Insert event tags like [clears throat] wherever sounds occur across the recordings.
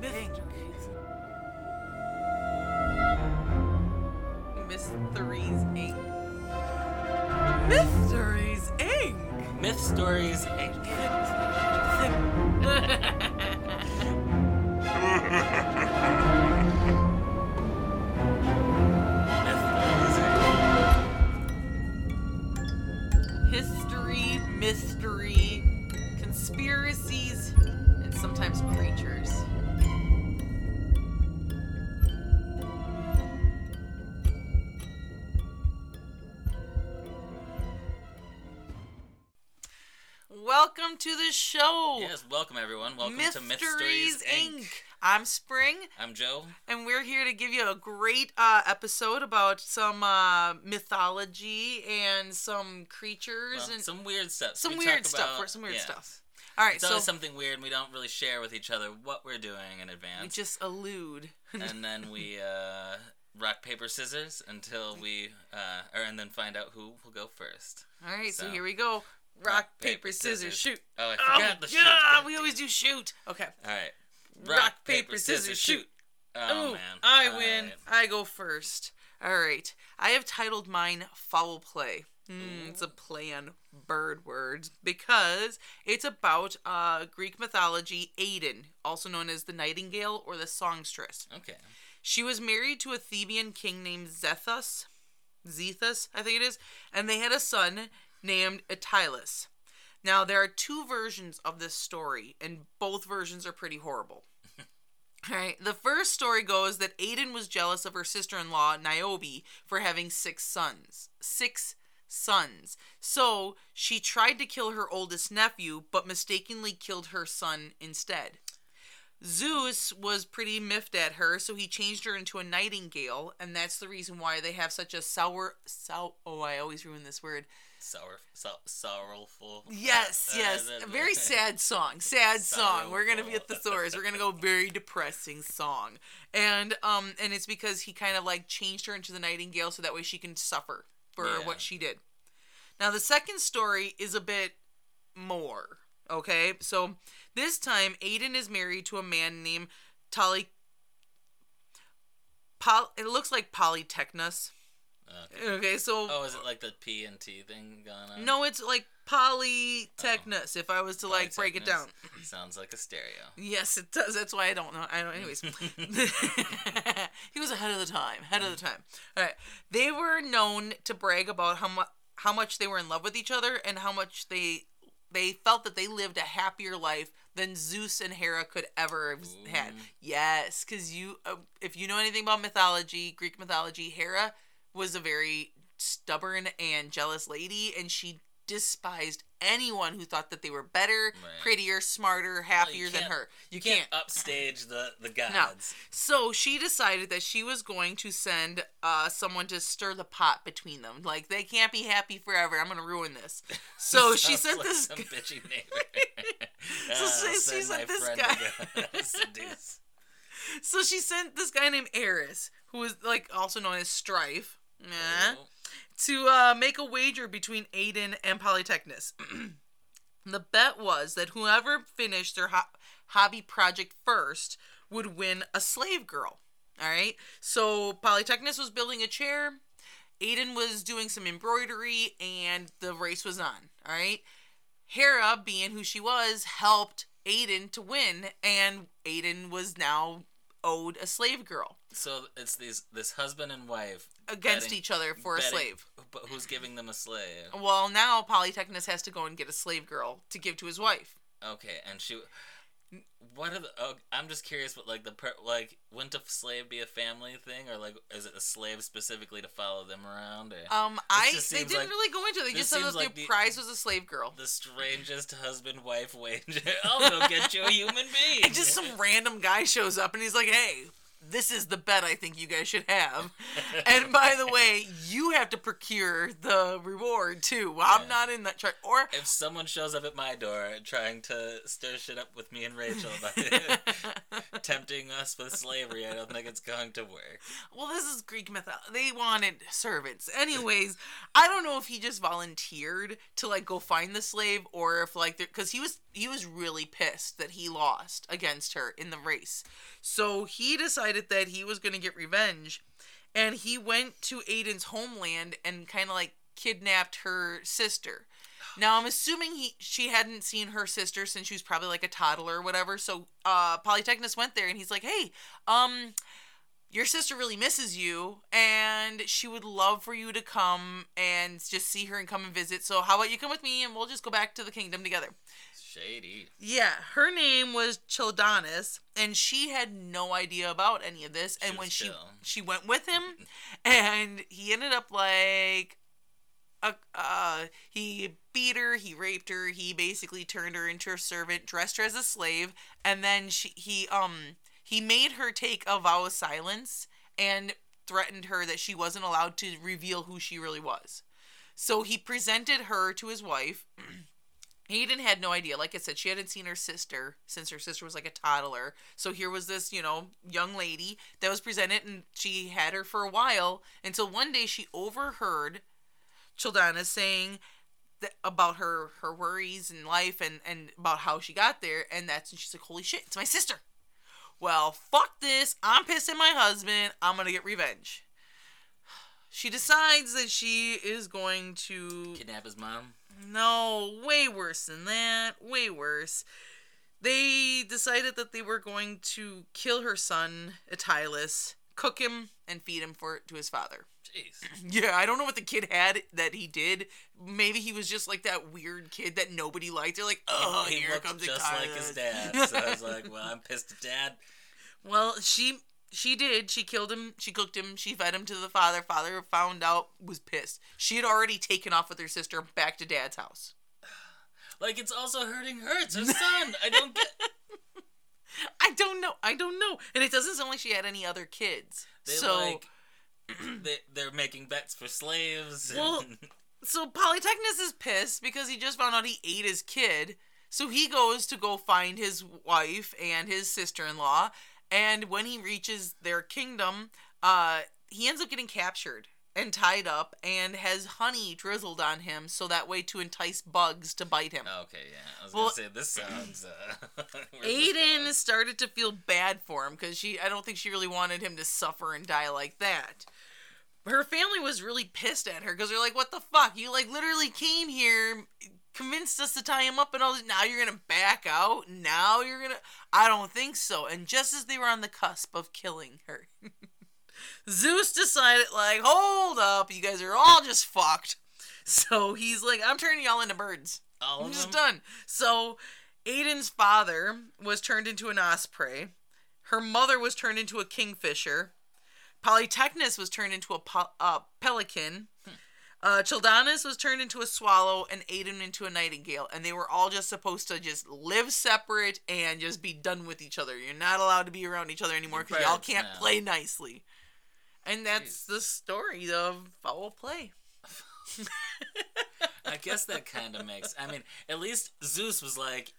Mysteries. Mysteries Inc. Mysteries Inc. Myth Stories Inc. [laughs] Welcome to the show. Yes, welcome everyone. Welcome to Mysteries Inc. Inc. I'm Spring, I'm Joe. and we're here to give you a great uh, episode about some uh, mythology and some creatures Well, and some weird stuff. some We weird stuff. about- some weird yeah. stuff. All right, It's so always something weird, and we don't really share with each other what we're doing in advance. we just allude. and then we [laughs] uh, rock paper scissors until we, uh, or and then find out who will go first. All right, so, So, here we go. Rock, paper, scissors, shoot. Oh, I Oh, forgot the shoot. yeah, we always do shoot. Okay. All right. Rock, paper, scissors, shoot. Oh Ooh, man. I All win. right. I go first. All right. I have titled mine Foul Play. Hmm, it's a play on bird words because it's about uh, Greek mythology Aedon, also known as the nightingale or the songstress. Okay. She was married to a Theban king named Zethus. Zethus, I think it is. And they had a son named Atylus. Now, there are two versions of this story, and both versions are pretty horrible. [laughs] All right. The first story goes that Aedon was jealous of her sister in law, Niobe, for having six sons. Six sons. So she tried to kill her oldest nephew, but mistakenly killed her son instead. Zeus was pretty miffed at her, so he changed her into a nightingale, and that's the reason why they have such a sour, sour. Oh, I always ruin this word. Sour, so, sorrowful. Yes, [laughs] yes, a very sad song. Sad song. We're gonna be at the thesaurus. We're gonna go very depressing song, and um, and it's because he kind of like changed her into the nightingale so that way she can suffer for Yeah. what she did. Now the second story is a bit more. Okay, so this time Aedon is married to a man named Tali. Pol- it looks like Polytechnos. Okay. Okay, so Oh, is it like the P and T thing going on? no, it's like Polytechnus. If I was to like break it down, Sounds like a stereo. yes, it does. That's why I don't know. I don't. Anyways, [laughs] [laughs] he was ahead of the time. Ahead of the time. All right, they were known to brag about how much how much they were in love with each other and how much they they felt that they lived a happier life than Zeus and Hera could ever have had. Yes, because you, uh, if you know anything about mythology, Greek mythology, Hera was a very stubborn and jealous lady, and she despised anyone who thought that they were better, Right. prettier, smarter, happier than her. You, can't. can't upstage the the gods. So she decided that she was going to send uh, someone to stir the pot between them. Like they can't be happy forever. I'm gonna ruin this. [laughs] So she sent like this. some bitchy [laughs] neighbor. So Ah, she- she sent this guy- [laughs] seduce. So she sent this guy named Eris, who was like also known as Strife. Nah. Oh, to uh, make a wager between Aedon and Polytechnis. [clears throat] the bet was that whoever finished their ho- hobby project first would win a slave girl. All right. So Polytechnis was building a chair. Aedon was doing some embroidery, and the race was on. All right. Hera, being who she was, helped Aedon to win, and Aiden was now owed a slave girl So it's these this husband and wife against betting- each other for a slave. But who's giving them a slave? Well, now Polytechnis has to go and get a slave girl to give to his wife. Okay, and she. What are the? Oh, I'm just curious. What like the per, like wouldn't a slave be a family thing, or like is it a slave specifically to follow them around? Or Um, I they didn't like- really go into it. They just said like the the- prize was a slave girl. the strangest husband wife wager. I'll [laughs] go get you a human being. [laughs] And just some random guy shows up and he's like, "Hey, this is the bet I think you guys should have. and by the way, you have to procure the reward too. well I'm not in that chart. Or If someone shows up at my door trying to stir shit up with me and Rachel about [laughs] tempting us with slavery, I don't think it's going to work. well, this is Greek myth. They wanted servants. Anyways, I don't know if he just volunteered to like go find the slave or if like because he was he was really pissed that he lost against her in the race. So he decided that he was going to get revenge and he went to Aedon's homeland and kind of like kidnapped her sister. Now I'm assuming he she hadn't seen her sister since she was probably like a toddler or whatever. So uh Polytechnicus went there and he's like, "Hey, um your sister really misses you and she would love for you to come and just see her and come and visit. So how about you come with me and we'll just go back to the kingdom together." Shady. Yeah, her name was Childonis, and she had no idea about any of this. She and when was she she went with him, [laughs] and he ended up like, uh, uh, he beat her, he raped her, he basically turned her into a servant, dressed her as a slave, and then she he um he made her take a vow of silence and threatened her that she wasn't allowed to reveal who she really was. So he presented her to his wife. [clears throat] Hayden had no idea. Like I said, she hadn't seen her sister since her sister was like a toddler. So here was this, you know, young lady that was presented, and she had her for a while until one day she overheard Childana saying that about her her worries in life and and about how she got there, and that's when she's like, "Holy shit, it's my sister!" Well, fuck this. I'm pissing my husband. I'm gonna get revenge. [sighs] She decides that she is going to Kidnap his mom? No, way worse than that. Way worse. They decided that they were going to kill her son, Attilus, cook him, and feed him for to his father. Jeez. [clears throat] Yeah, I don't know what the kid had that he did. Maybe he was just like that weird kid that nobody liked. They're like, oh, he here looked comes just Attilus. like his dad. [laughs] So I was like, well, I'm pissed at dad. Well, she she did. She killed him. She cooked him. She fed him to the father. Father found out, was pissed. She had already taken off with her sister back to dad's house. [sighs] Like, it's also hurting her. It's her son. I don't get. [laughs] I don't know. I don't know. And it doesn't sound like she had any other kids. They so like. [clears throat] They, they're making bets for slaves. And, Well- [laughs] so Polytechnicus is pissed because he just found out he ate his kid. So he goes to go find his wife and his sister-in-law, and when he reaches their kingdom, uh, he ends up getting captured and tied up and has honey drizzled on him so that way to entice bugs to bite him. okay, yeah. I was Well- gonna say this sounds. Uh, [laughs] Aedon started to feel bad for him because she I don't think she really wanted him to suffer and die like that. Her family was really pissed at her because they're like, "What the fuck? You like literally came here, convinced us to tie him up, and all this. Now you're gonna back out. Now you're gonna. I don't think so." And just as they were on the cusp of killing her, [laughs] Zeus decided, like, "Hold up, you guys are all just fucked." So he's like, "I'm turning y'all into birds." All I'm just done. So, Aedon's father was turned into an osprey. Her mother was turned into a kingfisher. Polytechnicus was turned into a po- uh, pelican. Uh, Childanus was turned into a swallow, and Aedon into a nightingale. And they were all just supposed to just live separate and just be done with each other. You're not allowed to be around each other anymore because y'all can't now. play nicely. And that's the story of foul play. [laughs] I guess that kind of makes. I mean, at least Zeus was like,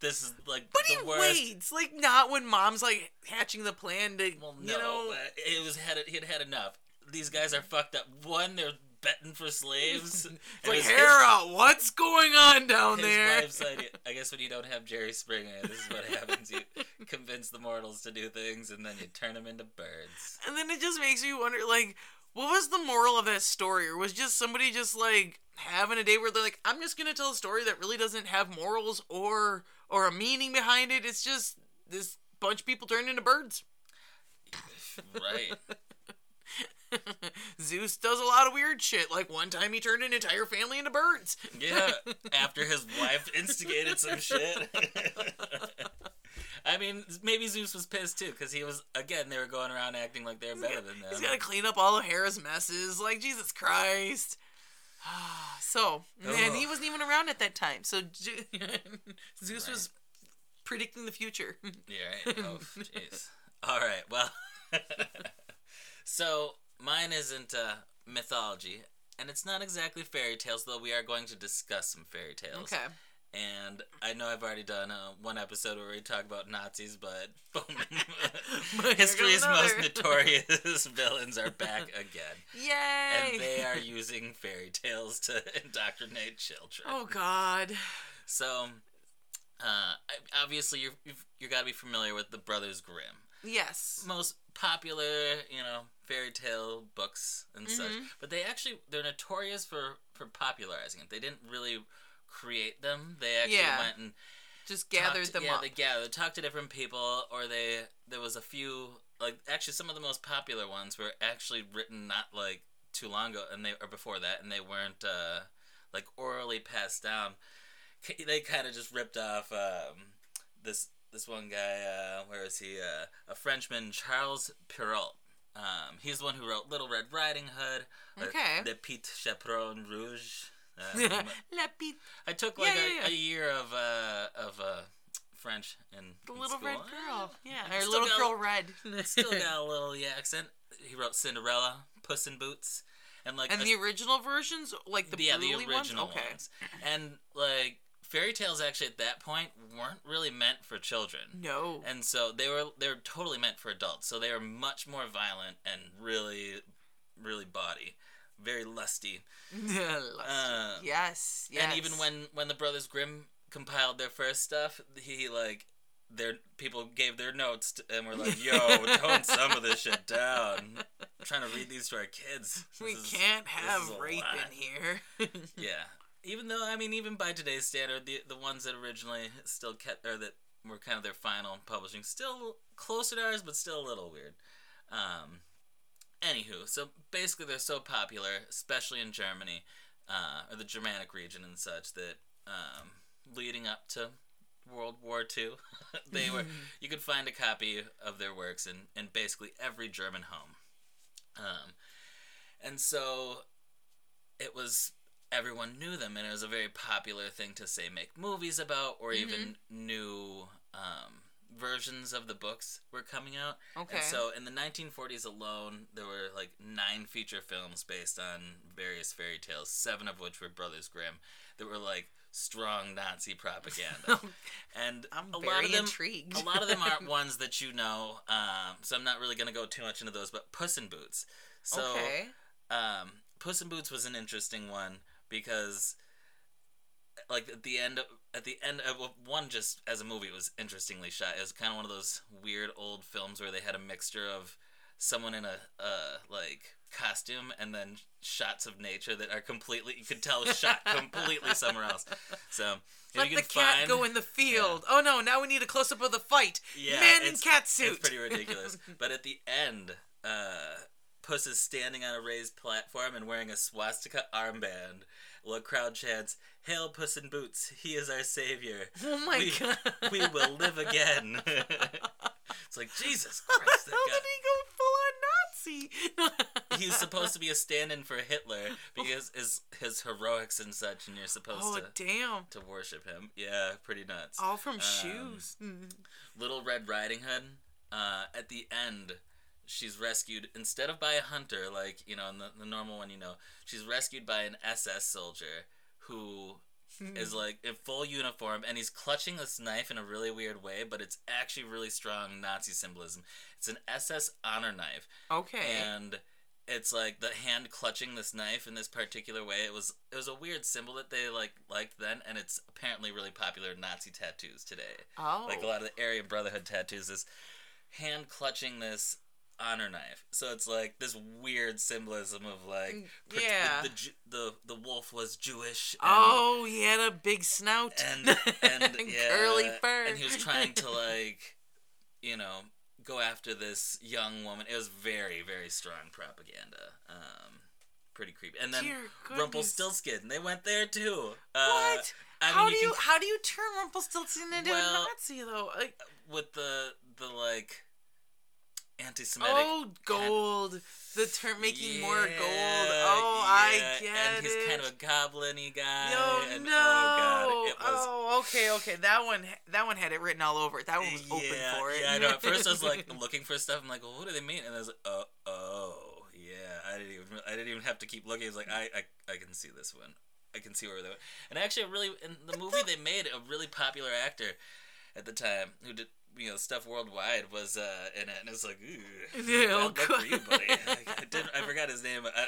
"This is like But the he worst." waits, like not when mom's like hatching the plan to, Well, no, you know. it was had he had had enough. These guys are fucked up. One, they're betting for slaves. [laughs] It's like Hera, what's going on down there? idea. [laughs] I guess when you don't have Jerry Springer, this is what happens. You [laughs] convince the mortals to do things, and then you turn them into birds. And then it just makes me wonder, like, what was the moral of that story? Or was just somebody just like having a day where they're like, I'm just gonna tell a story that really doesn't have morals or or a meaning behind it. It's just this bunch of people turned into birds. Right. Zeus does a lot of weird shit. Like one time he turned an entire family into birds. Yeah. [laughs] After his wife instigated some shit. [laughs] I mean, maybe Zeus was pissed too, because he was again. They were going around acting like they're better than them. He's gotta clean up all of Hera's messes. Like Jesus Christ. [sighs] so, and he wasn't even around at that time. So [laughs] Zeus was predicting the future. Yeah. Right. Oh, jeez. All right. Well, so mine isn't uh, mythology, and it's not exactly fairy tales, though we are going to discuss some fairy tales. Okay. And I know I've already done uh, one episode where we talk about Nazis, but boom, [laughs] But [laughs] here history's most notorious [laughs] villains are back again, Yay! and they are using fairy tales to indoctrinate children. Oh God. So, uh, obviously, you've, you've, you got to be familiar with the Brothers Grimm. Yes. most popular, you know, fairy tale books and such. Mhm. But they actually they're notorious for for popularizing it. They didn't really create them. They actually Yeah. went and Just gathered them yeah, up. they gathered, talked to different people, or they there was a few like actually some of the most popular ones were actually written not like too long ago, and they or before that, and they weren't uh, like orally passed down. They kind of just ripped off um, this this one guy. Uh, where is he? Uh, a Frenchman, Charles Perrault. Um, he's the one who wrote Little Red Riding Hood. uh, Okay. Le Petit Chaperon Rouge. Uh, [laughs] La Pete, I took like yeah, a, yeah. a year of uh, of uh, French in the little school. red girl. Yeah, or little girl red. Still [laughs] got a little yeah, accent. He wrote Cinderella, Puss in Boots, and like and a- the original versions, like the yeah, the original ones. Okay. And like fairy tales, actually at that point weren't really meant for children. No. And so they were they were totally meant for adults. So they were much more violent and really, really body, very [laughs] lusty. Uh, yes. Yes. And even when when the Brothers Grimm compiled their first stuff, he like their people gave their notes to, and were like, "Yo, tone some of this shit down. I'm [laughs] trying to read these to our kids. we is- can't have rape lot." in here. [laughs] Yeah. Even though I mean, even by today's standard, the the ones that originally still kept or that were kind of their final publishing, still closer to ours, but still a little weird. Um, anywho, so basically, they're so popular, especially in Germany uh, or the Germanic region and such, that um, leading up to World War II, [laughs] they were [laughs] you could find a copy of their works in in basically every German home. Um, and so it was everyone knew them and it was a very popular thing to say make movies about or even new um, versions of the books were coming out Okay. and so in the 1940s alone there were like nine feature films based on various fairy tales seven of which were brothers grimm that were like strong nazi propaganda [laughs] and I'm a very lot of them intrigued. a lot of them aren't [laughs] ones that you know um, so i'm not really going to go too much into those but puss in boots so okay. um, Puss in Boots was an interesting one because, like at the end, at the end of one, just as a movie, it was interestingly shot. It was kind of one of those weird old films where they had a mixture of someone in a uh, like costume and then shots of nature that are completely you could tell shot [laughs] completely somewhere else. So Let you the cat find, go in the field. Oh no! Now we need a close up of the fight. yeah, Man in cat suit. It's pretty ridiculous. [laughs] but at the end, uh, Puss is standing on a raised platform and wearing a swastika armband. While a crowd chants, "Hail Puss in Boots! He is our savior. [laughs] oh my we, god! we will live again." [laughs] it's like Jesus Christ. How guy. did he go full on Nazi? [laughs] He's supposed to be a stand-in for Hitler because his his heroics and such, and you're supposed Oh to damn! to worship him. Yeah, pretty nuts. All from Um, shoes. Little Red Riding Hood, uh, at the end, she's rescued instead of by a hunter, like you know, in the, the normal one, you know, she's rescued by an SS soldier who hmm. is like in full uniform and he's clutching this knife in a really weird way, but it's actually really strong Nazi symbolism. It's an SS honor knife, Okay. and it's like the hand clutching this knife in this particular way. It was it was a weird symbol that they like liked then, and it's apparently really popular in Nazi tattoos today oh. like a oh. lot of the Aryan Brotherhood tattoos, is hand clutching this honor knife. So it's like this weird symbolism of like, Mm, yeah. the, the the the wolf was Jewish. And, Oh, he had a big snout and [laughs] and yeah, curly fur, and he was trying to like, you know, go after this young woman. It was very very strong propaganda. Um, pretty creepy. And then Rumpelstiltskin, they went there too. Uh, What? I mean, how you do can you how do you turn Rumpelstiltskin into Well, a Nazi though? Like, with the anti-Semitic. oh, gold. The term making more gold. Yeah, Oh, I yeah, get And he's it. kind of a goblin-y guy. No, and, no. Oh god, it was oh, okay, okay. That one, that one had it written all over it. That one was open for it. Yeah, I know. At first, I was like [laughs] looking for stuff. I'm like, well, what do they mean? And I was like, oh, oh, yeah. I didn't even, I didn't even have to keep looking. It's like, I, I, I can see this one. I can see where they went. And actually, really in the movie they made a really popular actor at the time who did you know stuff worldwide was uh, in it, and it's like, ooh, [laughs] Yeah, oh, for you, buddy. I did, I forgot his name. I,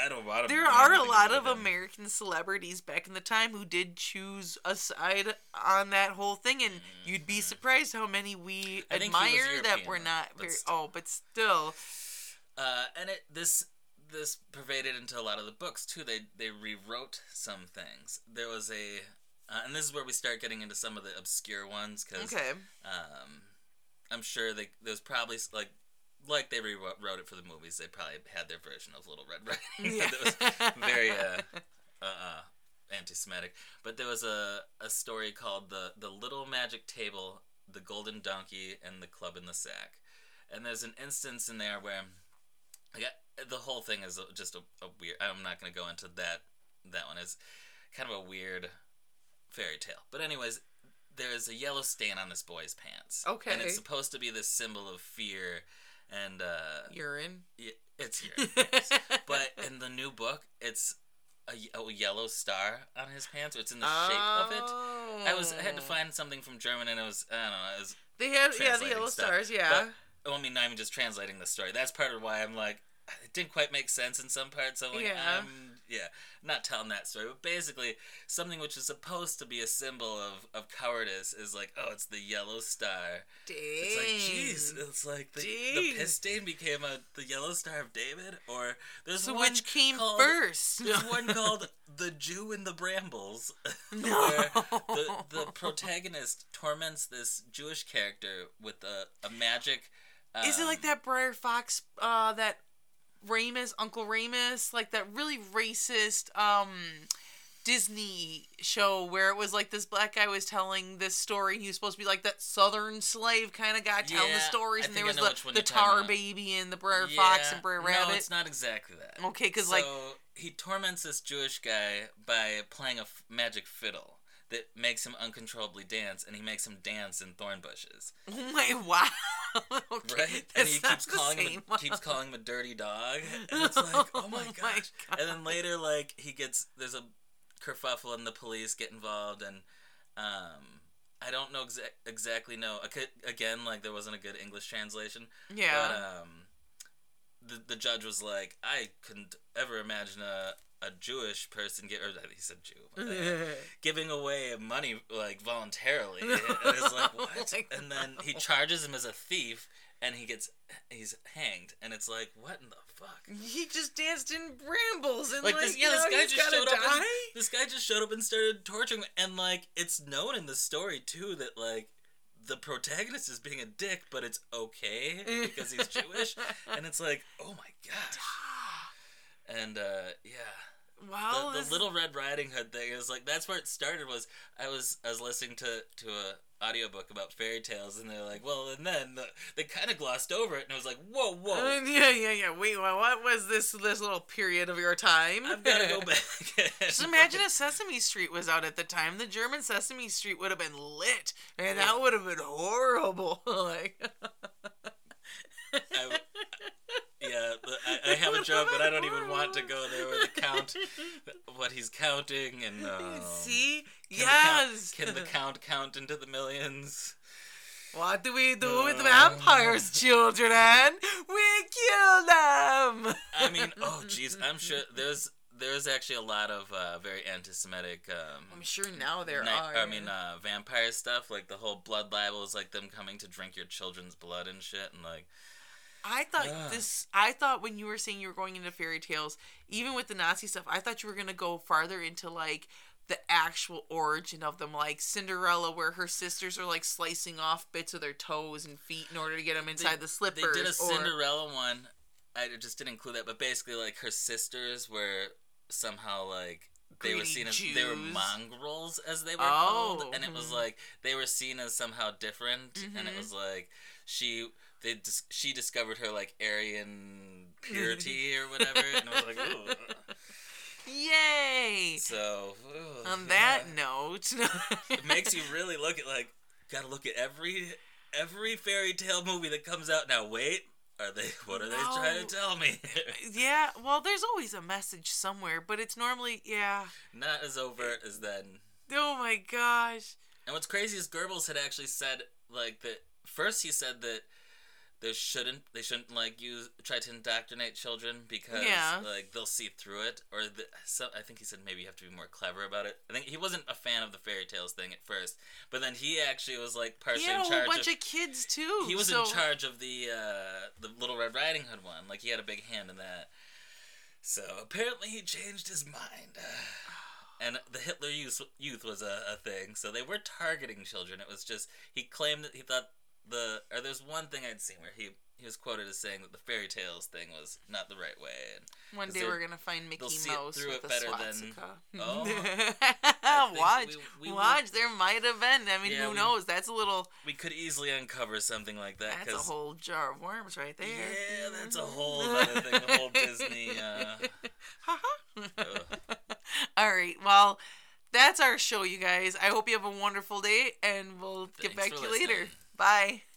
I don't want to. There are a lot of American celebrities back in the time who did choose a side on that whole thing, and you'd be surprised how many we I admire that were not very. still. Oh, but still, Uh, and it this this pervaded into a lot of the books too. They they rewrote some things. There was a, uh, and this is where we start getting into some of the obscure ones because okay. um, I'm sure they there's probably like like they rewrote it for the movies. They probably had their version of Little Red Riding Hood that was very uh, [laughs] uh, uh, anti-Semitic. But there was a, a story called the the Little Magic Table, the Golden Donkey, and the Club in the Sack. And there's an instance in there where, I got, the whole thing is just a, a weird. I'm not gonna go into that. That one is kind of a weird fairy tale. But anyways, there's a yellow stain on this boy's pants. Okay. And it's supposed to be this symbol of fear, and uh, Urine. it's here. [laughs] but in the new book, it's a, a yellow star on his pants. Or it's in the shape of it. I was I had to Oh. find something from German, and it was I don't know. It was They had yeah the yellow stuff. stars. Yeah. But- well, I mean, not even just translating the story. That's part of why I'm like, it didn't quite make sense in some parts. So I'm like, Yeah. I'm yeah, not telling that story. But basically, something which is supposed to be a symbol of, of cowardice is like, oh, it's the yellow star. Dang. It's like, jeez, it's like the, the piss stain became a the yellow star of David, or there's So one which came called, first? [laughs] There's one [laughs] called the Jew in the Brambles, [laughs] No. where the the protagonist torments this Jewish character with a a magic. Um, Is it like that Briar Fox, uh, that Remus, Uncle Remus, like that really racist, um, Disney show where it was like this black guy was telling this story he was supposed to be like that southern slave kind of guy telling the stories and there was the, the tar baby and the Fox Yeah, and Briar No, Rabbit. it's not exactly that. Okay, because so like he torments this Jewish guy by playing a f- magic fiddle that makes him uncontrollably dance, and he makes him dance in thorn bushes. oh my wow, [laughs] okay, Right? and he keeps calling him a, keeps calling him a dirty dog. [laughs] And it's like, oh my Oh gosh. my God. And then later, like he gets there's a kerfuffle, and the police get involved, and um. I don't know exa- exactly know. Could, again, like there wasn't a good English translation, yeah. but um, the the judge was like, I couldn't ever imagine a a Jewish person get or he said Jew uh, [laughs] giving away money like voluntarily. [laughs] and it's like Oh what? and then he charges him as a thief, and he gets he's hanged. And it's like what in the fuck? he just danced in brambles and Like like, this, yeah, this guy just showed up. And, this guy just showed up and started torturing, him. and like it's known in the story too that like the protagonist is being a dick, but it's okay because he's Jewish, [laughs] and it's like, oh my gosh. And uh, yeah, Wow, the, the Little Red Riding Hood thing is like that's where it started. Was I was I was listening to to a audiobook about fairy tales, and they're like, well, and then the, they kind of glossed over it, and I was like, whoa, whoa, Uh, yeah, yeah, yeah. Wait, what, what was this this little period of your time? I've got to go back. [laughs] Just imagine if Sesame Street was out at the time. The German Sesame Street would have been lit, and that would have been horrible. [laughs] like, [laughs] I, the- I, I have a joke, but I don't even want to go there with the count, what he's counting, and uh, see, can the count- yes. can the count count into the millions? what do we do with Uh. vampires, children? We kill them. I mean, oh jeez, I'm sure there's there's actually a lot of uh, very anti-Semitic. Um, I'm sure now there are. I mean, uh, vampire stuff like the whole blood libel is like them coming to drink your children's blood and shit, and like I thought Ugh. this. I thought when you were saying you were going into fairy tales, even with the Nazi stuff, I thought you were gonna go farther into like the actual origin of them, like Cinderella, where her sisters are like slicing off bits of their toes and feet in order to get them inside the slippers. they did a or- Cinderella one. I just didn't include that, but basically, like her sisters were somehow like they were seen as they were mongrels, as they were Oh. called, and it was Mhm. like they were seen as somehow different, and it Mhm. was like she they dis- she discovered her like Aryan [laughs] purity or whatever, and I was like, ooh. Yay! So ugh, On that yeah. note, it makes you really look at like gotta look at every every fairy tale movie that comes out now. Wait, are they? What are they trying to tell me? [laughs] Yeah, well, there's always a message somewhere, but it's normally, yeah. Not as overt as then. Oh my gosh. And what's crazy is Goebbels had actually said like that. First, he said that there shouldn't they shouldn't like use try to indoctrinate children because Yeah. like they'll see through it or the, so I think he said maybe you have to be more clever about it. I think he wasn't a fan of the fairy tales thing at first, but then he actually was like He partially had a in whole bunch of, of, kids too. he was so- in charge of the uh, the Little Red Riding Hood one. Like he had a big hand in that. So apparently he changed his mind. [sighs] And the Hitler Youth, youth was a, a thing, so they were targeting children. It was just he claimed that he thought the or there's one thing I'd seen where he he was quoted as saying that the fairy tales thing was not the right way. And One day we're gonna find Mickey Mouse through with it better swastika. than- [laughs] Oh. [laughs] Watch, we- we watch. There might have been. I mean, Yeah, who we- knows? That's a little. we could easily uncover something like that That's a whole jar of worms right there. yeah, that's a whole other thing. The whole Disney. Uh. [laughs] All right. Well, that's our show, you guys. I hope you have a wonderful day, and we'll get back to you later. Bye.